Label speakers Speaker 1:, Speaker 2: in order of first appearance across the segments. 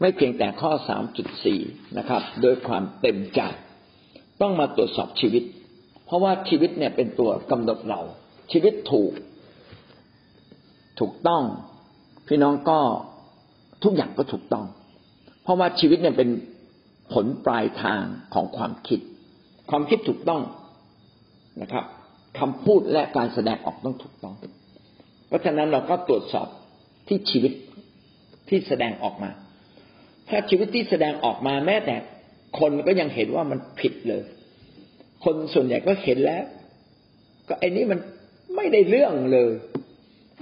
Speaker 1: ไม่เพียงแต่ข้อสามจุดสี่นะครับ โดยความเต็มใจต้องมาตรวจสอบชีวิต เพราะว่าชีวิตเนี่ยเป็นตัวกำหนดเรา ชีวิตถูก ถูกต้อง พี่น้องก็ทุกอย่างก็ถูกต้อง เพราะว่าชีวิตเนี่ยเป็นผลปลายทางของความคิด ความคิดถูกต้องนะครับคำพูดและการแสดงออกต้องถูกต้อง เพราะฉะนั้นเราก็ตรวจสอบที่ชีวิตที่แสดงออกมา ถ้าชีวิตที่แสดงออกมาแม้แต่คนก็ยังเห็นว่ามันผิดเลย คนส่วนใหญ่ก็เห็นแล้ว ก็ไอ้นี้มันไม่ได้เรื่องเลย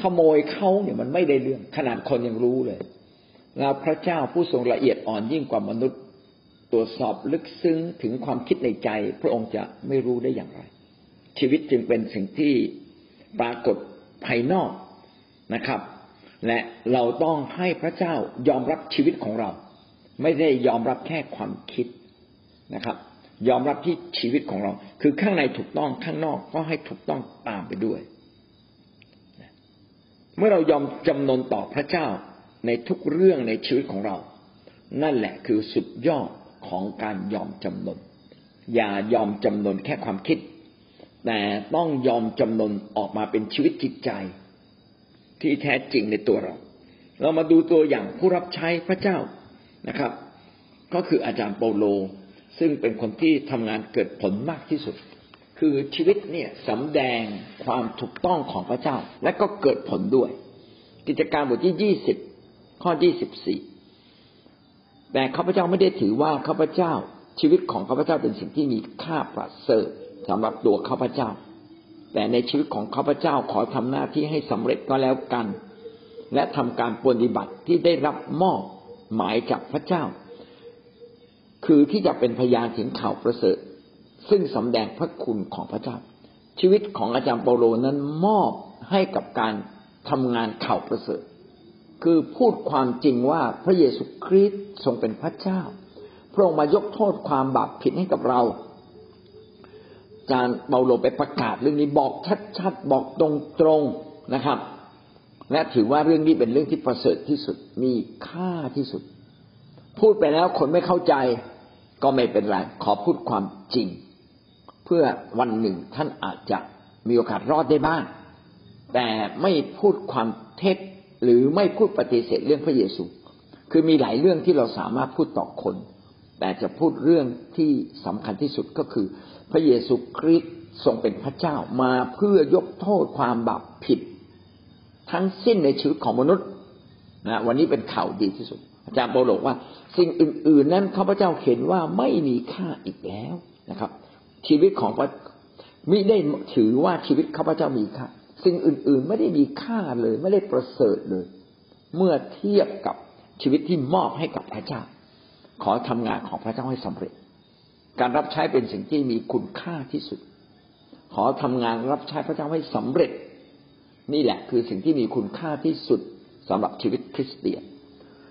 Speaker 1: ขโมยเขาเนี่ยมันไม่ได้เรื่อง ขนาดคนยังรู้เลย แล้วพระเจ้าผู้ทรงละเอียดอ่อนยิ่งกว่ามนุษย์ตรวจสอบลึกซึ้งถึงความคิดในใจ พระองค์จะไม่รู้ได้อย่างไร ชีวิตจึงเป็นสิ่งที่ปรากฏภายนอกนะครับ และเราต้องให้พระเจ้ายอมรับชีวิตของเรา ไม่ได้ยอมรับแค่ความคิดนะครับ ยอมรับที่ชีวิตของเรา คือข้างในถูกต้องข้างนอกก็ให้ถูกต้องตามไปด้วย เมื่อเรายอมจำนนต่อพระเจ้าในทุกเรื่องในชีวิตของเรา นั่นแหละคือสุดยอดของการยอมจำนน อย่ายอมจำนนแค่ความคิด แต่ต้องยอมจำนนออกมาเป็นชีวิตจิตใจ ที่แท้จริงในตัวเรา เรามาดูตัวอย่างผู้รับใช้พระเจ้า นะครับ ก็คืออาจารย์เปาโล ซึ่งเป็นคนที่ทำงานเกิดผลมากที่สุด คือชีวิตเนี่ยสำแดงความถูกต้องของพระเจ้า และก็เกิดผลด้วย กิจการบทที่ยี่สิบข้อที่สิบสี่แต่ข้าพเจ้าไม่ได้ถือว่าข้าพเจ้าชีวิตของข้าพเจ้าเป็นสิ่งที่มีค่าประเสริฐสำหรับตัวข้าพเจ้า แต่ในชีวิตของข้าพเจ้าขอทำหน้าที่ให้สำเร็จก็แล้วกัน และทำการปฏิบัติที่ได้รับมอบ หมายจากพระเจ้า คือที่จะเป็นพยานถึงข่าวประเสริฐ ซึ่งสำแดงพระคุณของพระเจ้า ชีวิตของอาจารย์เปาโลนั้นมอบให้กับการทำงานข่าวประเสริฐ คือพูดความจริงว่าพระเยซูคริสต์ทรงเป็นพระเจ้า พระองค์มายกโทษความบาปผิดให้กับเราอาจารย์เบาโลไปประกาศเรื่องนี้บอกชัดๆบอกตรงๆนะครับ และถือว่าเรื่องนี้เป็นเรื่องที่ประเสริฐที่สุดมีค่าที่สุด พูดไปแล้วคนไม่เข้าใจก็ไม่เป็นไรขอพูดความจริง เพื่อวันหนึ่งท่านอาจจะมีโอกาสรอดได้บ้าง แต่ไม่พูดความเท็จหรือไม่พูดปฏิเสธเรื่องพระเยซู คือมีหลายเรื่องที่เราสามารถพูดต่อคน แต่จะพูดเรื่องที่สำคัญที่สุดก็คือ พระเยซูคริสต์ทรงเป็นพระเจ้ามาเพื่อยกโทษความบาปผิด ทั้งสิ้นในชีวิตของมนุษย์นะวันนี้เป็นข่าวดีที่สุด อาจารย์โปรโลกว่า สิ่งอื่น ๆ นั้นข้าพเจ้าเห็นว่าไม่มีค่าอีกแล้วนะครับ ชีวิตของพระมิได้ถือว่าชีวิตข้าพเจ้ามีค่าสิ่งอื่น ๆ ไม่ได้มีค่าเลย ไม่ได้ประเสริฐเลย เมื่อเทียบกับชีวิตที่มอบให้กับพระเจ้า ขอทำงานของพระเจ้าให้สำเร็จ การรับใช้เป็นสิ่งที่มีคุณค่าที่สุด ขอทำงานรับใช้พระเจ้าให้สำเร็จ นี่แหละคือสิ่งที่มีคุณค่าที่สุดสำหรับชีวิตคริสเตียน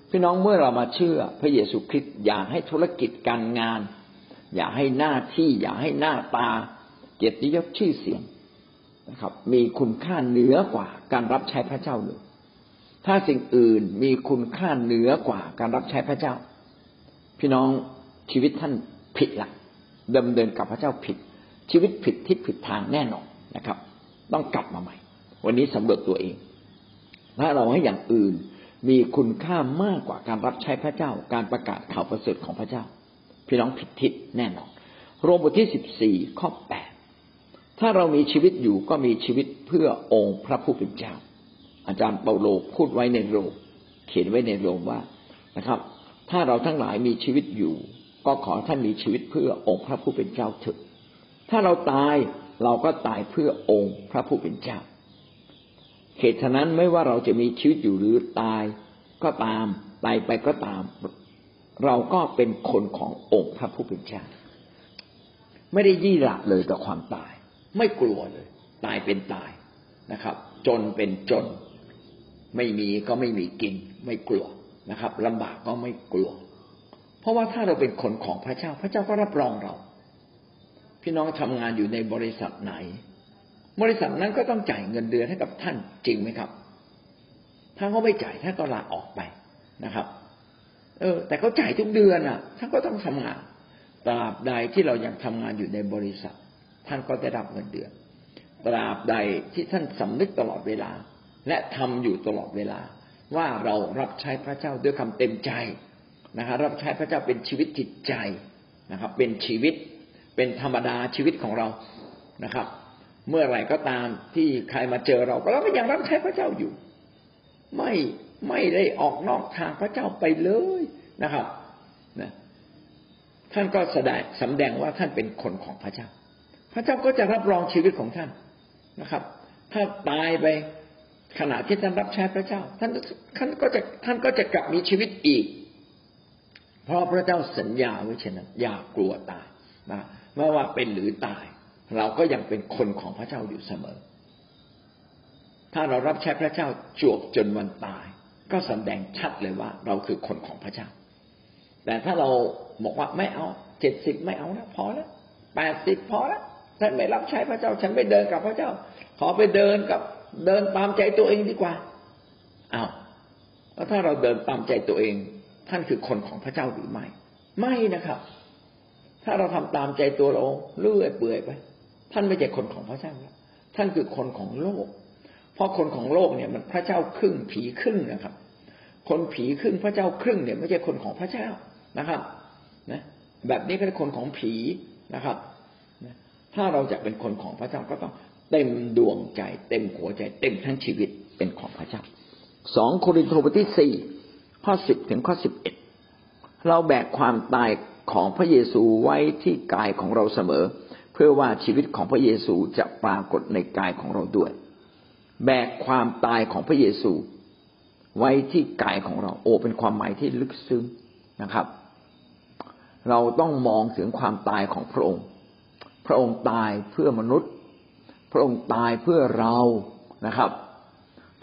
Speaker 1: พี่น้องเมื่อเรามาเชื่อพระเยซูคริสต์อย่าให้ธุรกิจการงาน อย่าให้หน้าที่อย่าให้หน้าตา เกียรติยศชื่อเสียงนะครับ มีคุณค่าเหนือกว่าการรับใช้พระเจ้าเลยถ้าสิ่งอื่นมีคุณค่าเหนือกว่าการรับใช้พระเจ้า พี่น้องชีวิตท่านผิดละดำเดินกับพระเจ้าผิด ชีวิตผิดทิศผิดทางแน่นอนนะครับ ต้องกลับมาใหม่ วันนี้สำรวจตัวเองถ้าเราให้อย่างอื่นมีคุณค่ามากกว่าการรับใช้พระเจ้า การประกาศข่าวประเสริฐของพระเจ้า พี่น้องผิดทิศแน่นอนโรมบทที่สิบสี่ข้อแปดถ้าเรามีชีวิตอยู่ก็มีชีวิตเพื่อองค์พระผู้เป็นเจ้า อาจารย์เปาโลพูดไว้ในโรมเขียนไว้ในโรมว่านะครับ ถ้าเราทั้งหลายมีชีวิตอยู่ ก็ขอท่านมีชีวิตเพื่อองค์พระผู้เป็นเจ้าเถิดถ้าเราตายเราก็ตายเพื่อองค์พระผู้เป็นเจ้า เหตุฉะนั้นไม่ว่าเราจะมีชีวิตอยู่หรือตายก็ตามตายไปก็ตาม เราก็เป็นคนขององค์พระผู้เป็นเจ้าไม่ได้ยี่หละเลยต่อความตาย ไม่กลัวเลย ตายเป็นตายนะครับ จนเป็นจน ไม่มีก็ไม่มีกิน ไม่กลัวนะครับลำบากก็ไม่กลัว เพราะว่าถ้าเราเป็นคนของพระเจ้า พระเจ้าก็รับรองเรา พี่น้องทำงานอยู่ในบริษัทไหน บริษัทนั้นก็ต้องจ่ายเงินเดือนให้กับท่านจริงไหมครับ ถ้าเขาไม่จ่ายท่านก็ลาออกไปนะครับ เออ แต่เขาจ่ายทุกเดือนอะ ท่านก็ต้องทำงานตราบใดที่เรายังทำงานอยู่ในบริษัท ท่านก็ได้รับเงินเดือน ตราบใดที่ท่านสำนึกตลอดเวลา และทำอยู่ตลอดเวลา ว่าเรารับใช้พระเจ้าด้วยคำเต็มใจนะครับรับใช้พระเจ้าเป็นชีวิตจิตใจนะครับ เป็นชีวิตเป็นธรรมดาชีวิตของเรานะครับ เมื่อไหร่ก็ตามที่ใครมาเจอเราก็เราก็ยังรับใช้พระเจ้าอยู่ ไม่ไม่ได้ออกนอกทางพระเจ้าไปเลยนะครับนะท่านก็แสดงสำแดงว่าท่านเป็นคนของพระเจ้า พระเจ้าก็จะรับรองชีวิตของท่านนะครับ ถ้าตายไปขณะที่ท่านรับใช้พระเจ้า ท่านท่านก็จะท่านก็จะกลับมีชีวิตอีก เพราะพระเจ้าสัญญาไว้เช่นนั้นอย่ากลัวตายนะไม่ว่าเป็นหรือตาย เราก็ยังเป็นคนของพระเจ้าอยู่เสมอ ถ้าเรารับใช้พระเจ้าจวบจนวันตาย ก็สแสดงชัดเลยว่า เราคือคนของพระเจ้า แต่ถ้าเราบอกว่าไม่เอาเจ็ดสิบไม่เอาแล้วพอแล้วแปดสิบพอแล้วฉันไม่รับใช้พระเจ้า ฉันไม่เดินกับพระเจ้า ขอไปเดินกับเดินตามใจตัวเองดีกว่าอ้าวแล้วถ้าเราเดินตามใจตัวเอง ท่านคือคนของพระเจ้าหรือไม่ ไม่นะครับ ถ้าเราทำตามใจตัวเราเลื่อยเปื่อยไป ท่านไม่ใช่คนของพระเจ้าแล้วท่านคือคนของโลก เพราะคนของโลกเนี่ยมันพระเจ้าครึ่งผีครึ่งนะครับ คนผีครึ่งพระเจ้าครึ่งเนี่ยไม่ใช่คนของพระเจ้านะครับนะแบบนี้ก็เป็นคนของผีนะครับถ้าเราจะเป็นคนของพระเจ้าก็ต้องเต็มดวงใจ เต็มหัวใจ เต็มทั้งชีวิตเป็นของพระเจ้าสองโครินธ์บทที่สี่ข้อสิบถึงข้อสิบเอ็ดเราแบกความตายของพระเยซูไว้ที่กายของเราเสมอเพื่อว่าชีวิตของพระเยซูจะปรากฏในกายของเราด้วย แบกความตายของพระเยซู ไว้ที่กายของเรา โอเป็นความหมายที่ลึกซึ้งนะครับ เราต้องมองถึงความตายของพระองค์ พระองค์ตายเพื่อมนุษย์ พระองค์ตายเพื่อเรานะครับ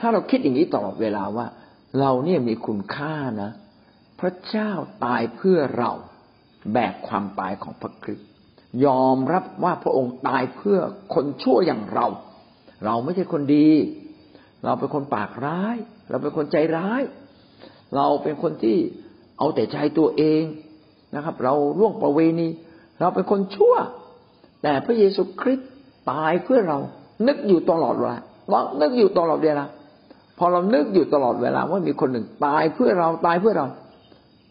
Speaker 1: ถ้าเราคิดอย่างนี้ตลอดเวลาว่า เราเนี่ยมีคุณค่านะ พระเจ้าตายเพื่อเรา แบกความตายของพระคริสต์ ยอมรับว่าพระองค์ตายเพื่อคนชั่วอย่างเรา เราไม่ใช่คนดี เราเป็นคนปากร้าย เราเป็นคนใจร้าย เราเป็นคนที่เอาแต่ใจตัวเองนะครับ เราล่วงประเวณี เราเป็นคนชั่ว แต่พระเยซูคริสต์ตายเพื่อเรา นึกอยู่ตลอดเวลาเรานึกอยู่ตลอดเวลาพอเรานึกอยู่ตลอดเวลาว่ามีคนหนึ่งตายเพื่อเราตายเพื่อเรา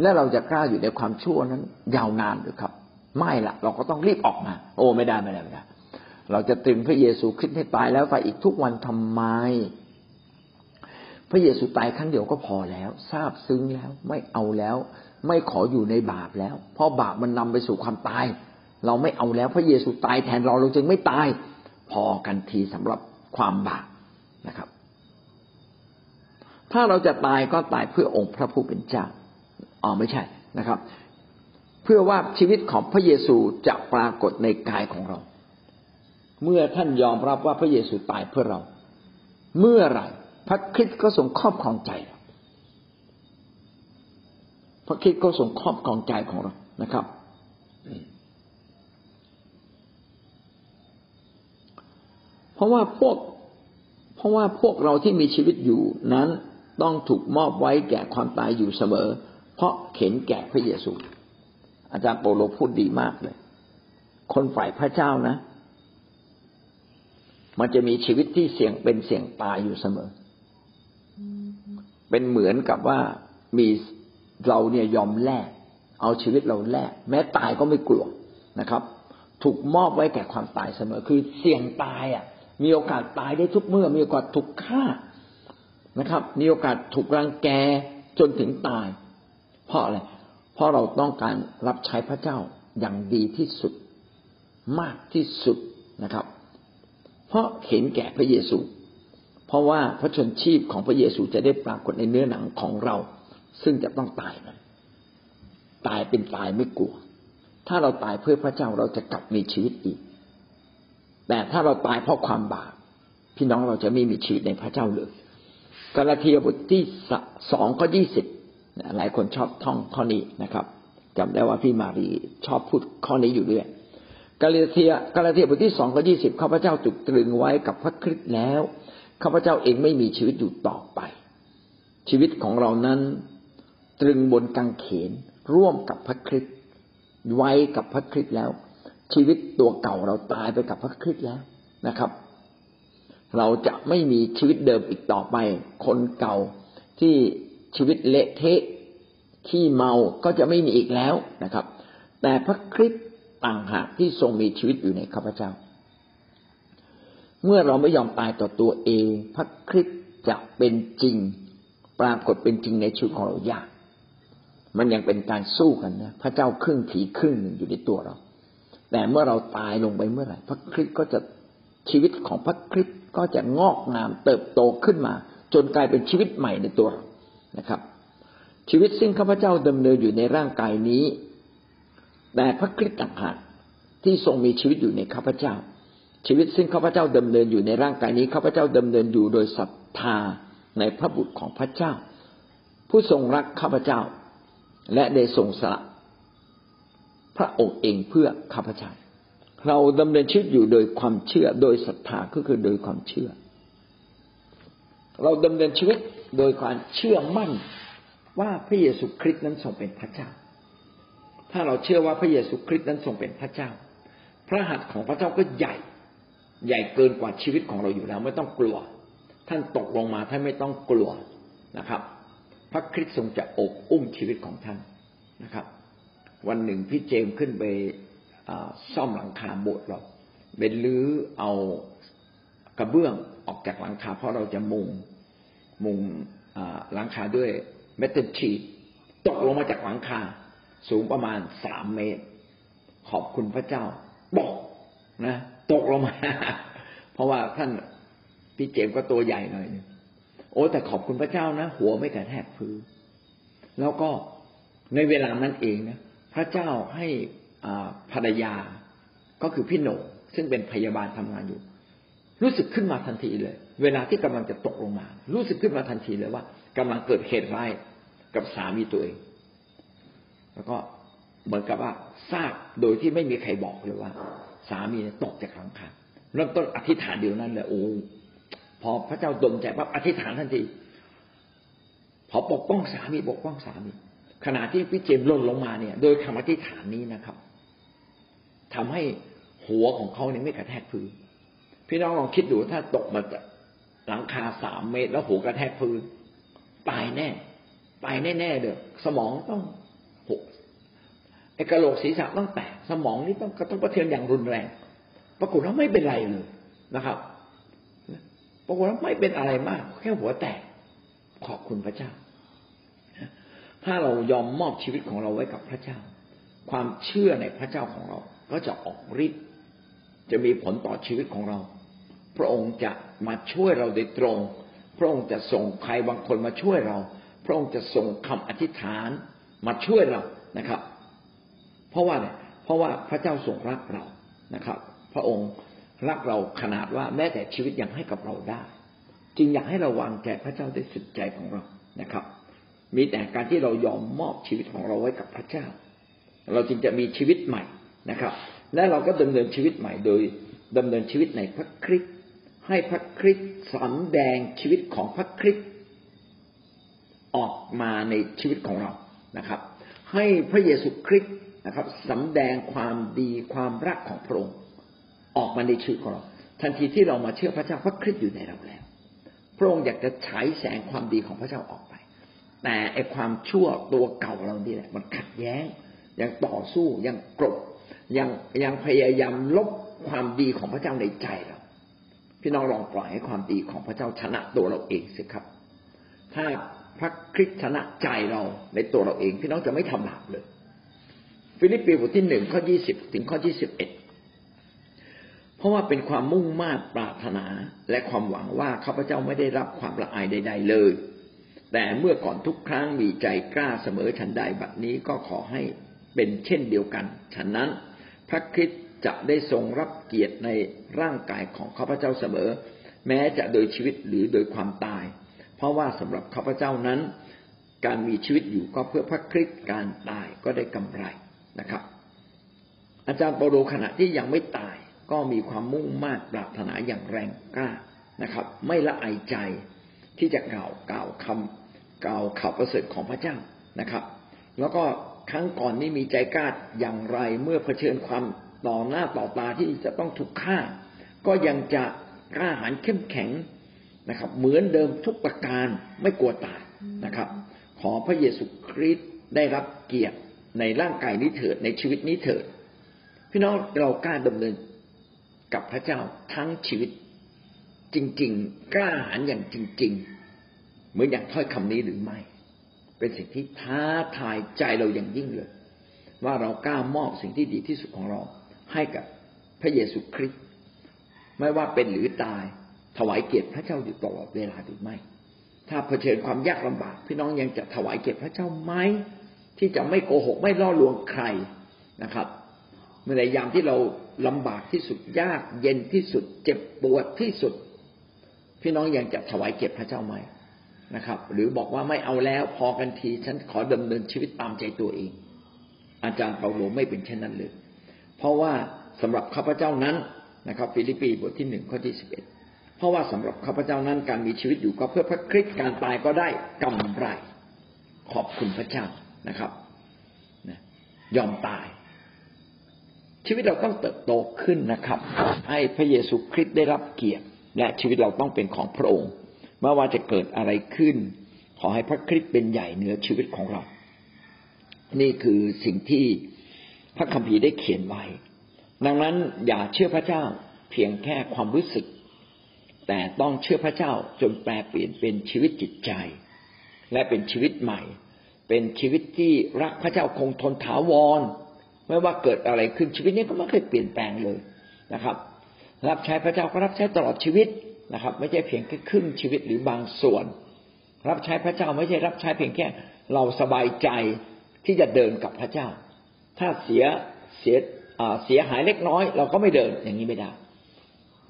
Speaker 1: และเราจะกล้าอยู่ในความชั่วนั้น ยาวนานหรือครับ ไม่ละเราก็ต้องรีบออกมา โอ้ไม่ได้ไม่ได้ไม่ได้ เราจะตรึงพระเยซูคริสต์ให้ตายแล้วตายอีกทุกวันทำไม พระเยซูตายครั้งเดียวก็พอแล้ว ทราบซึ้งแล้วไม่เอาแล้ว ไม่ขออยู่ในบาปแล้ว เพราะบาปมันนำไปสู่ความตาย เราไม่เอาแล้ว พระเยซูตายแทนเราเราจึงไม่ตาย พอกันทีสำหรับความบาปนะครับ ถ้าเราจะตายก็ตายเพื่อองค์พระผู้เป็นเจ้าอ๋อไม่ใช่นะครับ เพื่อว่าชีวิตของพระเยซูจะปรากฏในกายของเรา เมื่อท่านยอมรับว่าพระเยซูตายเพื่อเรา เมื่อไรพระคริสต์ก็ทรงครอบครองใจเราพระคริสต์ก็ทรงครอบครองใจของเรานะครับ เพราะว่าพวก เพราะว่าพวกเราที่มีชีวิตอยู่นั้นต้องถูกมอบไว้แก่ความตายอยู่เสมอ เพราะเข็นแก่พระเยซู อาจารย์โปโลพูดดีมากเลย คนฝ่ายพระเจ้านะ มันจะมีชีวิตที่เสี่ยงเป็นเสี่ยงตายอยู่เสมอ เป็นเหมือนกับว่ามีเราเนี่ยยอมแลกเอาชีวิตเราแลกแม้ตายก็ไม่กลัวนะครับ ถูกมอบไว้แก่ความตายเสมอ คือเสี่ยงตายอะ มีโอกาสตายได้ทุกเมื่อ มีโอกาสถูกฆ่านะครับ มีโอกาสถูกรังแกจนถึงตาย เพราะอะไร เพราะเราต้องการรับใช้พระเจ้าอย่างดีที่สุดมากที่สุดนะครับ เพราะเห็นแก่พระเยซู เพราะว่าพระชนชีพของพระเยซูจะได้ปรากฏในเนื้อหนังของเรา ซึ่งจะต้องตายนั้นตายเป็นตายไม่กลัว ถ้าเราตายเพื่อพระเจ้าเราจะกลับมีชีวิตอีก แต่ถ้าเราตายเพราะความบาปพี่น้องเราจะไม่มีชีวิตในพระเจ้าเลยกาลาเทียบทที่สองข้อยี่สิบ หลายคนชอบท่องข้อนี้นะครับจำได้ว่าพี่มารีชอบพูดข้อนี้อยู่ด้วยกาลาเทียกาลาเทียบทที่สองข้อยี่สิบข้าพเจ้าถูกตรึงไว้กับพระคริสต์แล้วข้าพเจ้าเองไม่มีชีวิตอยู่ต่อไป ชีวิตของเรานั้น ตรึงบนกางเขนร่วมกับพระคริสต์ไว้กับพระคริสต์แล้ว ชีวิตตัวเก่าเราตายไปกับพระคริสต์แล้วนะครับ เราจะไม่มีชีวิตเดิมอีกต่อไป คนเก่าที่ ชีวิตเละเทะขี้เมาก็จะไม่มีอีกแล้วนะครับ แต่พระคริสต์ต่างหากที่ทรงมีชีวิตอยู่ในข้าพเจ้า เมื่อเราไม่ยอมตายต่อตัวเอง พระคริสต์จะเป็นจริง ปรากฏเป็นจริงในชีวิตของเรายากมันยังเป็นการสู้กันนะพระเจ้าครึ่งผีครึ่งหนึ่งอยู่ในตัวเรา แต่เมื่อเราตายลงไปเมื่อไหร่พระคริสต์ก็จะชีวิตของพระคริสต์ก็จะงอกงามเติบโตขึ้นมา จนกลายเป็นชีวิตใหม่ในตัวเรา นะครับ ชีวิตซึ่งข้าพเจ้าดำเนินอยู่ในร่างกายนี้ แต่พระคริสต์ต่างหากที่ทรงมีชีวิตอยู่ในข้าพเจ้า ชีวิตซึ่งข้าพเจ้าดำเนินอยู่ในร่างกายนี้ข้าพเจ้าดำเนินอยู่โดยศรัทธาในพระบุตรของพระเจ้า ผู้ทรงรักข้าพเจ้า และได้ทรงสละพระองค์เองเพื่อข้าพเจ้า เราดำเนินชีวิตอยู่โดยความเชื่อ โดยศรัทธาก็คือโดยความเชื่อ เราดำเนินชีวิต โดยความเชื่อมั่นว่าพระเยซูคริสต์นั้นทรงเป็นพระเจ้า ถ้าเราเชื่อว่าพระเยซูคริสต์นั้นทรงเป็นพระเจ้า พระหัตถ์ของพระเจ้าก็ใหญ่ ใหญ่เกินกว่าชีวิตของเราอยู่แล้ว ไม่ต้องกลัว ท่านตกลงมาท่านไม่ต้องกลัวนะครับ พระคริสต์ทรงจะอบอุ้มชีวิตของท่านนะครับ วันหนึ่งพี่เจมขึ้นไปซ่อมหลังคาโบสถ์เราเป็นลื้อเอากระเบื้องออกจากหลังคาเพราะเราจะมุง มุงหลังคาด้วยเมทัลชีตตกลงมาจากหลังคา สูงประมาณสามเมตร ขอบคุณพระเจ้าบอกนะตกลงมา เพราะว่าท่านพี่เจมก็ตัวใหญ่หน่อยโอ้แต่ขอบคุณพระเจ้านะหัวไม่กระแทกพื้นแล้วก็ในเวลานั้นเองนะพระเจ้าให้ภรรยาก็คือพี่โหนซึ่งเป็นพยาบาลทำงานอยู่ รู้สึกขึ้นมาทันทีเลย เวลาที่กำลังจะตกลงมา รู้สึกขึ้นมาทันทีเลยว่ากำลังเกิดเหตุร้ายกับสามีตัวเอง แล้วก็เหมือนกับว่าทราบโดยที่ไม่มีใครบอกเลยว่า สามีตกจากหลังคาเริ่มต้นอธิษฐานเดียวนั้นเลยโอ้พอพระเจ้าดลใจปั๊บอธิษฐานทันทีพอปกป้องสามีปกป้องสามีขณะที่พี่เจมล่นลงมาเนี่ย โดยคำอธิษฐานนี้นะครับทำให้หัวของเขาเนี่ยไม่กระแทกพื้นพี่น้องลองคิดดูถ้าตกมาจาก หลังคาสามเมตรแล้วหัวกระแทกพื้นตายแน่ ตายแน่ๆเด้อสมองต้องหกไอกระโหลกศีรษะต้องแตกสมองนี่ต้องกระทบกระเทือนอย่างรุนแรง ปรากฏว่าไม่เป็นไรเลยนะครับปรากฏว่าไม่เป็นอะไรมาก แค่หัวแตกขอบคุณพระเจ้า ถ้าเรายอมมอบชีวิตของเราไว้กับพระเจ้า ความเชื่อในพระเจ้าของเรา ก็จะออกฤทธิ์จะมีผลต่อชีวิตของเรา พระองค์จะมาช่วยเราโดยตรง พระองค์จะส่งใครบางคนมาช่วยเรา พระองค์จะส่งคำอธิษฐานมาช่วยเรานะครับ เพราะว่าเนี่ยเพราะว่าพระเจ้าทรงรักเรานะครับ พระองค์รักเราขนาดว่าแม้แต่ชีวิตยังให้กับเราได้ จึงอยากให้เราวางใจพระเจ้าด้วยสุดใจของเรานะครับ มีแต่การที่เรายอมมอบชีวิตของเราไว้กับพระเจ้า เราจึงจะมีชีวิตใหม่นะครับ และเราก็ดำเนินชีวิตใหม่โดยดำเนินชีวิตในพระคริสต์ ให้พระคริสต์สำแดงชีวิตของพระคริสต์ออกมาในชีวิตของเรานะครับ ให้พระเยซูคริสต์นะครับสำแดงความดีความรักของพระองค์ออกมาในชีวิตของเรา ทันทีที่เรามาเชื่อพระเจ้าพระคริสต์อยู่ในเราแล้ว พระองค์อยากจะฉายแสงความดีของพระเจ้าออกไป แต่ไอความชั่วตัวเก่าเรานี่แหละ มันขัดแย้ง ยังต่อสู้ยังกรบยังยังพยายามลบความดีของพระเจ้าในใจเรา พี่น้องลองปล่อยให้ความดีของพระเจ้าชนะตัวเราเองสิครับ ถ้าพระคริสต์ชนะใจเราในตัวเราเอง พี่น้องจะไม่ทำบาปเลย ฟิลิปปีบทที่หนึ่งข้อยี่สิบถึงข้อยี่สิบเอ็ดเพราะว่าเป็นความมุ่งมาดปรารถนาและความหวังว่าข้าพเจ้าไม่ได้รับความละอายใด ๆ เลย แต่เมื่อก่อนทุกครั้งมีใจกล้าเสมอฉันใดบัดนี้ก็ขอให้เป็นเช่นเดียวกัน ฉะนั้นพระคริสต์ จะได้ทรงรับเกียรติในร่างกายของข้าพเจ้าเสมอ แม้จะโดยชีวิตหรือโดยความตาย เพราะว่าสำหรับข้าพเจ้านั้น การมีชีวิตอยู่ก็เพื่อพระคริสต์การตายก็ได้กำไรนะครับ อาจารย์เปโลขณะที่ยังไม่ตายก็มีความมุ่งมา่ปรารถนาอย่างแรงกล้านะครับ ไม่ละอายใจที่จะกล่าวกล่าวคำกล่าวข่าวประเสริฐของพระเจ้านะครับ แล้วก็ครั้งก่อนนี้มีใจกล้าอย่างไรเมื่อเผชิญความ ต่อหน้าต่อตาที่จะต้องถูกฆ่า ก็ยังจะกล้าหาญเข้มแข็งนะครับ เหมือนเดิมทุกประการไม่กลัวตายนะครับ ขอพระเยซูคริสต์ได้รับเกียรติในร่างกายนี้เถิดในชีวิตนี้เถิด พี่น้องเรากล้าดำเนินกับพระเจ้าทั้งชีวิต จริง ๆ กล้าหาญอย่างจริง ๆ เหมือนอย่างถ้อยคำนี้หรือไม่ เป็นสิ่งที่ท้าทายใจเราอย่างยิ่งเลย ว่าเรากล้ามอบสิ่งที่ดีที่สุดของเรา ให้กับพระเยซูคริสต์ไม่ว่าเป็นหรือตายถวายเกียรติพระเจ้าอยู่ตลอดเวลาหรือไม่ ถ้าเผชิญความยากลำบาก พี่น้องยังจะถวายเกียรติพระเจ้าไหมที่จะไม่โกหกไม่ล่อลวงใครนะครับเมื่อในยามที่เราลำบากที่สุดยากเย็นที่สุด เจ็บปวดที่สุด พี่น้องยังจะถวายเกียรติพระเจ้าไหมนะครับ หรือบอกว่าไม่เอาแล้วพอกันทีฉันขอดำเนินชีวิตตามใจตัวเอง อาจารย์เปาโลไม่เป็นเช่นนั้นเลย เพราะว่าสำหรับข้าพเจ้านั้นนะครับ ฟิลิปปีบทที่หนึ่งข้อที่สิบเอ็ดเพราะว่าสำหรับข้าพเจ้านั้นการมีชีวิตอยู่ก็เพื่อพระคริสต์การตายก็ได้กำไร ขอบคุณพระเจ้านะครับยอมตาย ชีวิตเราต้องเติบโตขึ้นนะครับ ให้พระเยซูคริสต์ได้รับเกียรติและชีวิตเราต้องเป็นของพระองค์ไม่ว่าจะเกิดอะไรขึ้น ขอให้พระคริสต์เป็นใหญ่เหนือชีวิตของเรา นี่คือสิ่งที่ พระคัมภีร์ได้เขียนไว้ ดังนั้นอย่าเชื่อพระเจ้าเพียงแค่ความรู้สึก แต่ต้องเชื่อพระเจ้าจนแปลเปลี่ยนเป็นชีวิตจิตใจ และเป็นชีวิตใหม่ เป็นชีวิตที่รักพระเจ้าคงทนถาวร ไม่ว่าเกิดอะไรขึ้นชีวิตนี้ก็ไม่เคยเปลี่ยนแปลงเลยนะครับ รับใช้พระเจ้าก็รับใช้ตลอดชีวิตนะครับ ไม่ใช่เพียงแค่ครึ่งชีวิตหรือบางส่วน รับใช้พระเจ้าไม่ใช่รับใช้เพียงแค่ เราสบายใจที่จะเดินกับพระเจ้า ถ้าเสียเสียเสียหายเล็กน้อย เราก็ไม่เดินอย่างนี้ไม่ได้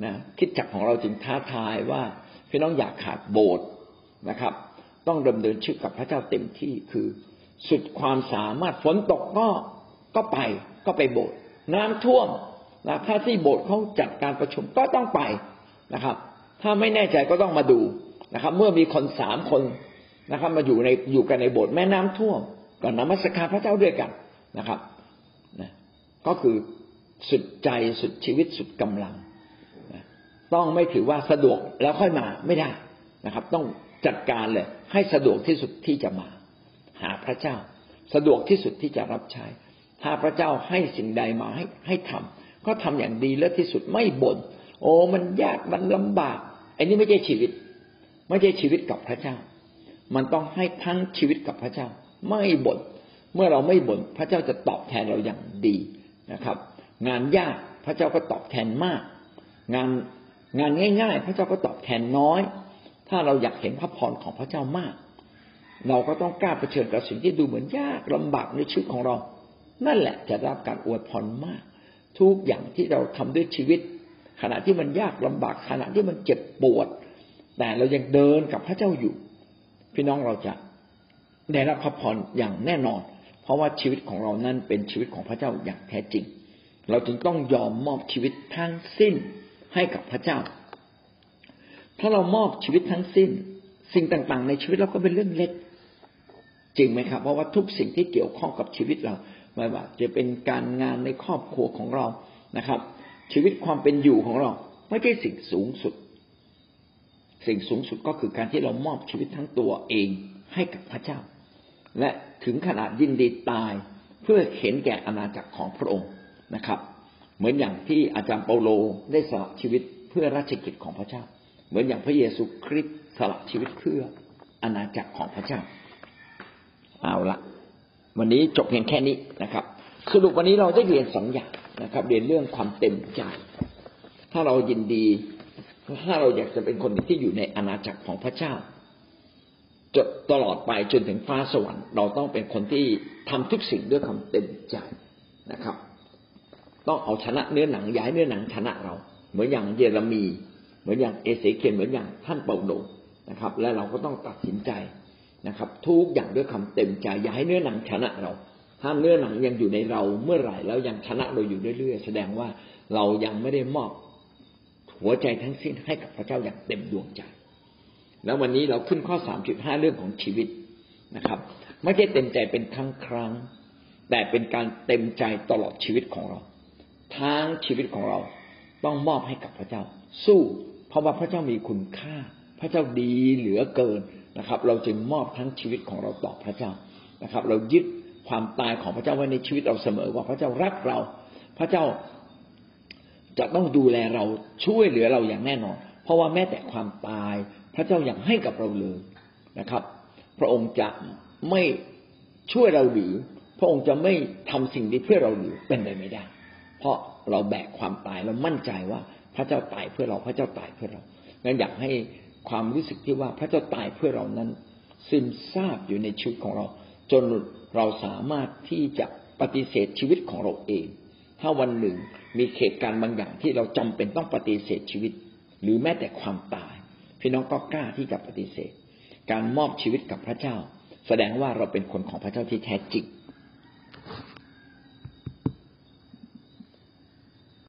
Speaker 1: นะคิดจักของเราจึงท้าทายว่าพี่น้องอยากขาดโบสถ์นะครับ ต้องดำเนินชีวิตกับพระเจ้าเต็มที่คือสุดความสามารถฝนตกก็ก็ไปก็ไปโบสถ์น้ำท่วมนะถ้าที่โบสถ์เขาจัดการประชุมก็ต้องไปนะครับ ถ้าไม่แน่ใจก็ต้องมาดูนะครับ เมื่อมีคนสามคนนะครับ มาอยู่ในอยู่กันในโบสถ์แม่น้ำท่วมก็นมัสการพระเจ้าด้วยกันนะครับ ก็คือสุดใจสุดชีวิตสุดกำลัง ต้องไม่ถือว่าสะดวกแล้วค่อยมาไม่ได้นะครับ ต้องจัดการเลย ให้สะดวกที่สุดที่จะมา หาพระเจ้า สะดวกที่สุดที่จะรับใช้ ถ้าพระเจ้าให้สิ่งใดมาให้ให้ทำก็ทำอย่างดีและที่สุดไม่บน่นโอ้มันยากมันลำบากอันนี้ไม่ใช่ชีวิต ไม่ใช่ชีวิตกับพระเจ้า มันต้องให้ทั้งชีวิตกับพระเจ้า ไม่บน่นเมื่อเราไม่บน่นพระเจ้าจะตอบแทนเราอย่างดี นะครับ งานยากพระเจ้าก็ตอบแทนมาก งานงานง่าย ๆ พระเจ้าก็ตอบแทนน้อย ถ้าเราอยากเห็นพระพรของพระเจ้ามาก เราก็ต้องกล้าเผชิญกับสิ่งที่ดูเหมือนยากลำบากในชีวิตของเรา นั่นแหละจะรับการอวยพรมาก ทุกอย่างที่เราทำด้วยชีวิต ขณะที่มันยากลำบากขณะที่มันเจ็บปวด แต่เรายังเดินกับพระเจ้าอยู่ พี่น้องเราจะได้รับพระพรอย่างแน่นอน เพราะว่าชีวิตของเรานั้นเป็นชีวิตของพระเจ้าอย่างแท้จริง เราจึงต้องยอมมอบชีวิตทั้งสิ้นให้กับพระเจ้า ถ้าเรามอบชีวิตทั้งสิ้น สิ่งต่างๆ ในชีวิตเราก็เป็นเรื่องเล็ก จริงไหมครับ เพราะว่าทุกสิ่งที่เกี่ยวข้องกับชีวิตเราไม่ว่าจะเป็นการงานในครอบครัวของเรานะครับ ชีวิตความเป็นอยู่ของเราไม่ใช่สิ่งสูงสุด สิ่งสูงสุดก็คือการที่เรามอบชีวิตทั้งตัวเองให้กับพระเจ้า และถึงขนาดยินดีตายเพื่อเห็นแก่อาณาจักรของพระองค์นะครับ เหมือนอย่างที่อาจารย์เปาโลได้สละชีวิตเพื่อราชกิจของพระเจ้า เหมือนอย่างพระเยซูคริสต์สละชีวิตเพื่ออาณาจักรของพระเจ้า เอาละวันนี้จบเพียงแค่นี้นะครับ สรุปวันนี้เราได้เรียนสองอย่างนะครับ เรียนเรื่องความเต็มใจ ถ้าเรายินดี ถ้าเราอยากจะเป็นคนที่อยู่ในอาณาจักรของพระเจ้า จนตลอดไปจนถึงฟ้าสวรรค์เราต้องเป็นคนที่ทำทุกสิ่งด้วยความเต็มใจนะครับ ต้องเอาชนะเนื้อหนังย้ายเนื้อหนังชนะเรา เหมือนอย่างเยเรมี เหมือนอย่างเอเสเคียนเหมือนอย่างท่านเปาโลนะครับ และเราก็ต้องตัดสินใจนะครับ ทุกอย่างด้วยคำเต็มใจย่าให้เนื้อหนังชนะเรา ถ้าเนื้อหนังยังอยู่ในเราเมื่อไหร่แล้วยังชนะเราอยู่เรื่อยๆแสดงว่าเรายังไม่ได้มอบหัวใจทั้งสิ้นให้กับพระเจ้าอย่างเต็มดวงใจ แล้ววันนี้เราขึ้นข้อสามจุดห้าเรื่องของชีวิตนะครับ ไม่ใช่เต็มใจเป็นครั้งครั้ง แต่เป็นการเต็มใจตลอดชีวิตของเรา ทั้งชีวิตของเราต้องมอบให้กับพระเจ้า สู้ เพราะว่าพระเจ้ามีคุณค่า พระเจ้าดีเหลือเกินนะครับ เราจึงมอบทั้งชีวิตของเราต่อพระเจ้านะครับ เรายึดความตายของพระเจ้าไว้ในชีวิตเราเสมอ ว่าพระเจ้ารักเรา พระเจ้าจะต้องดูแลเราช่วยเหลือเราอย่างแน่นอน เพราะว่าแม้แต่ความตาย พระเจ้ายังให้กับเราเลยนะครับ พระองค์จะไม่ช่วยเราหรือ พระองค์จะไม่ทำสิ่งนี้เพื่อเราหรือเป็นไปไม่ได้ เพราะเราแบกความตายเรามั่นใจว่าพระเจ้าตายเพื่อเราพระเจ้าตายเพื่อเรางั้นอยากให้ความรู้สึกที่ว่าพระเจ้าตายเพื่อเรานั้น ซึมซาบอยู่ในชีวิตของเรา จนเราสามารถที่จะปฏิเสธชีวิตของเราเอง ถ้าวันหนึ่งมีเหตุการณ์บางอย่างที่เราจำเป็นต้องปฏิเสธชีวิต หรือแม้แต่ความตาย พี่น้องก็กล้าที่จะปฏิเสธ การมอบชีวิตกับพระเจ้า แสดงว่าเราเป็นคนของพระเจ้าที่แท้จริง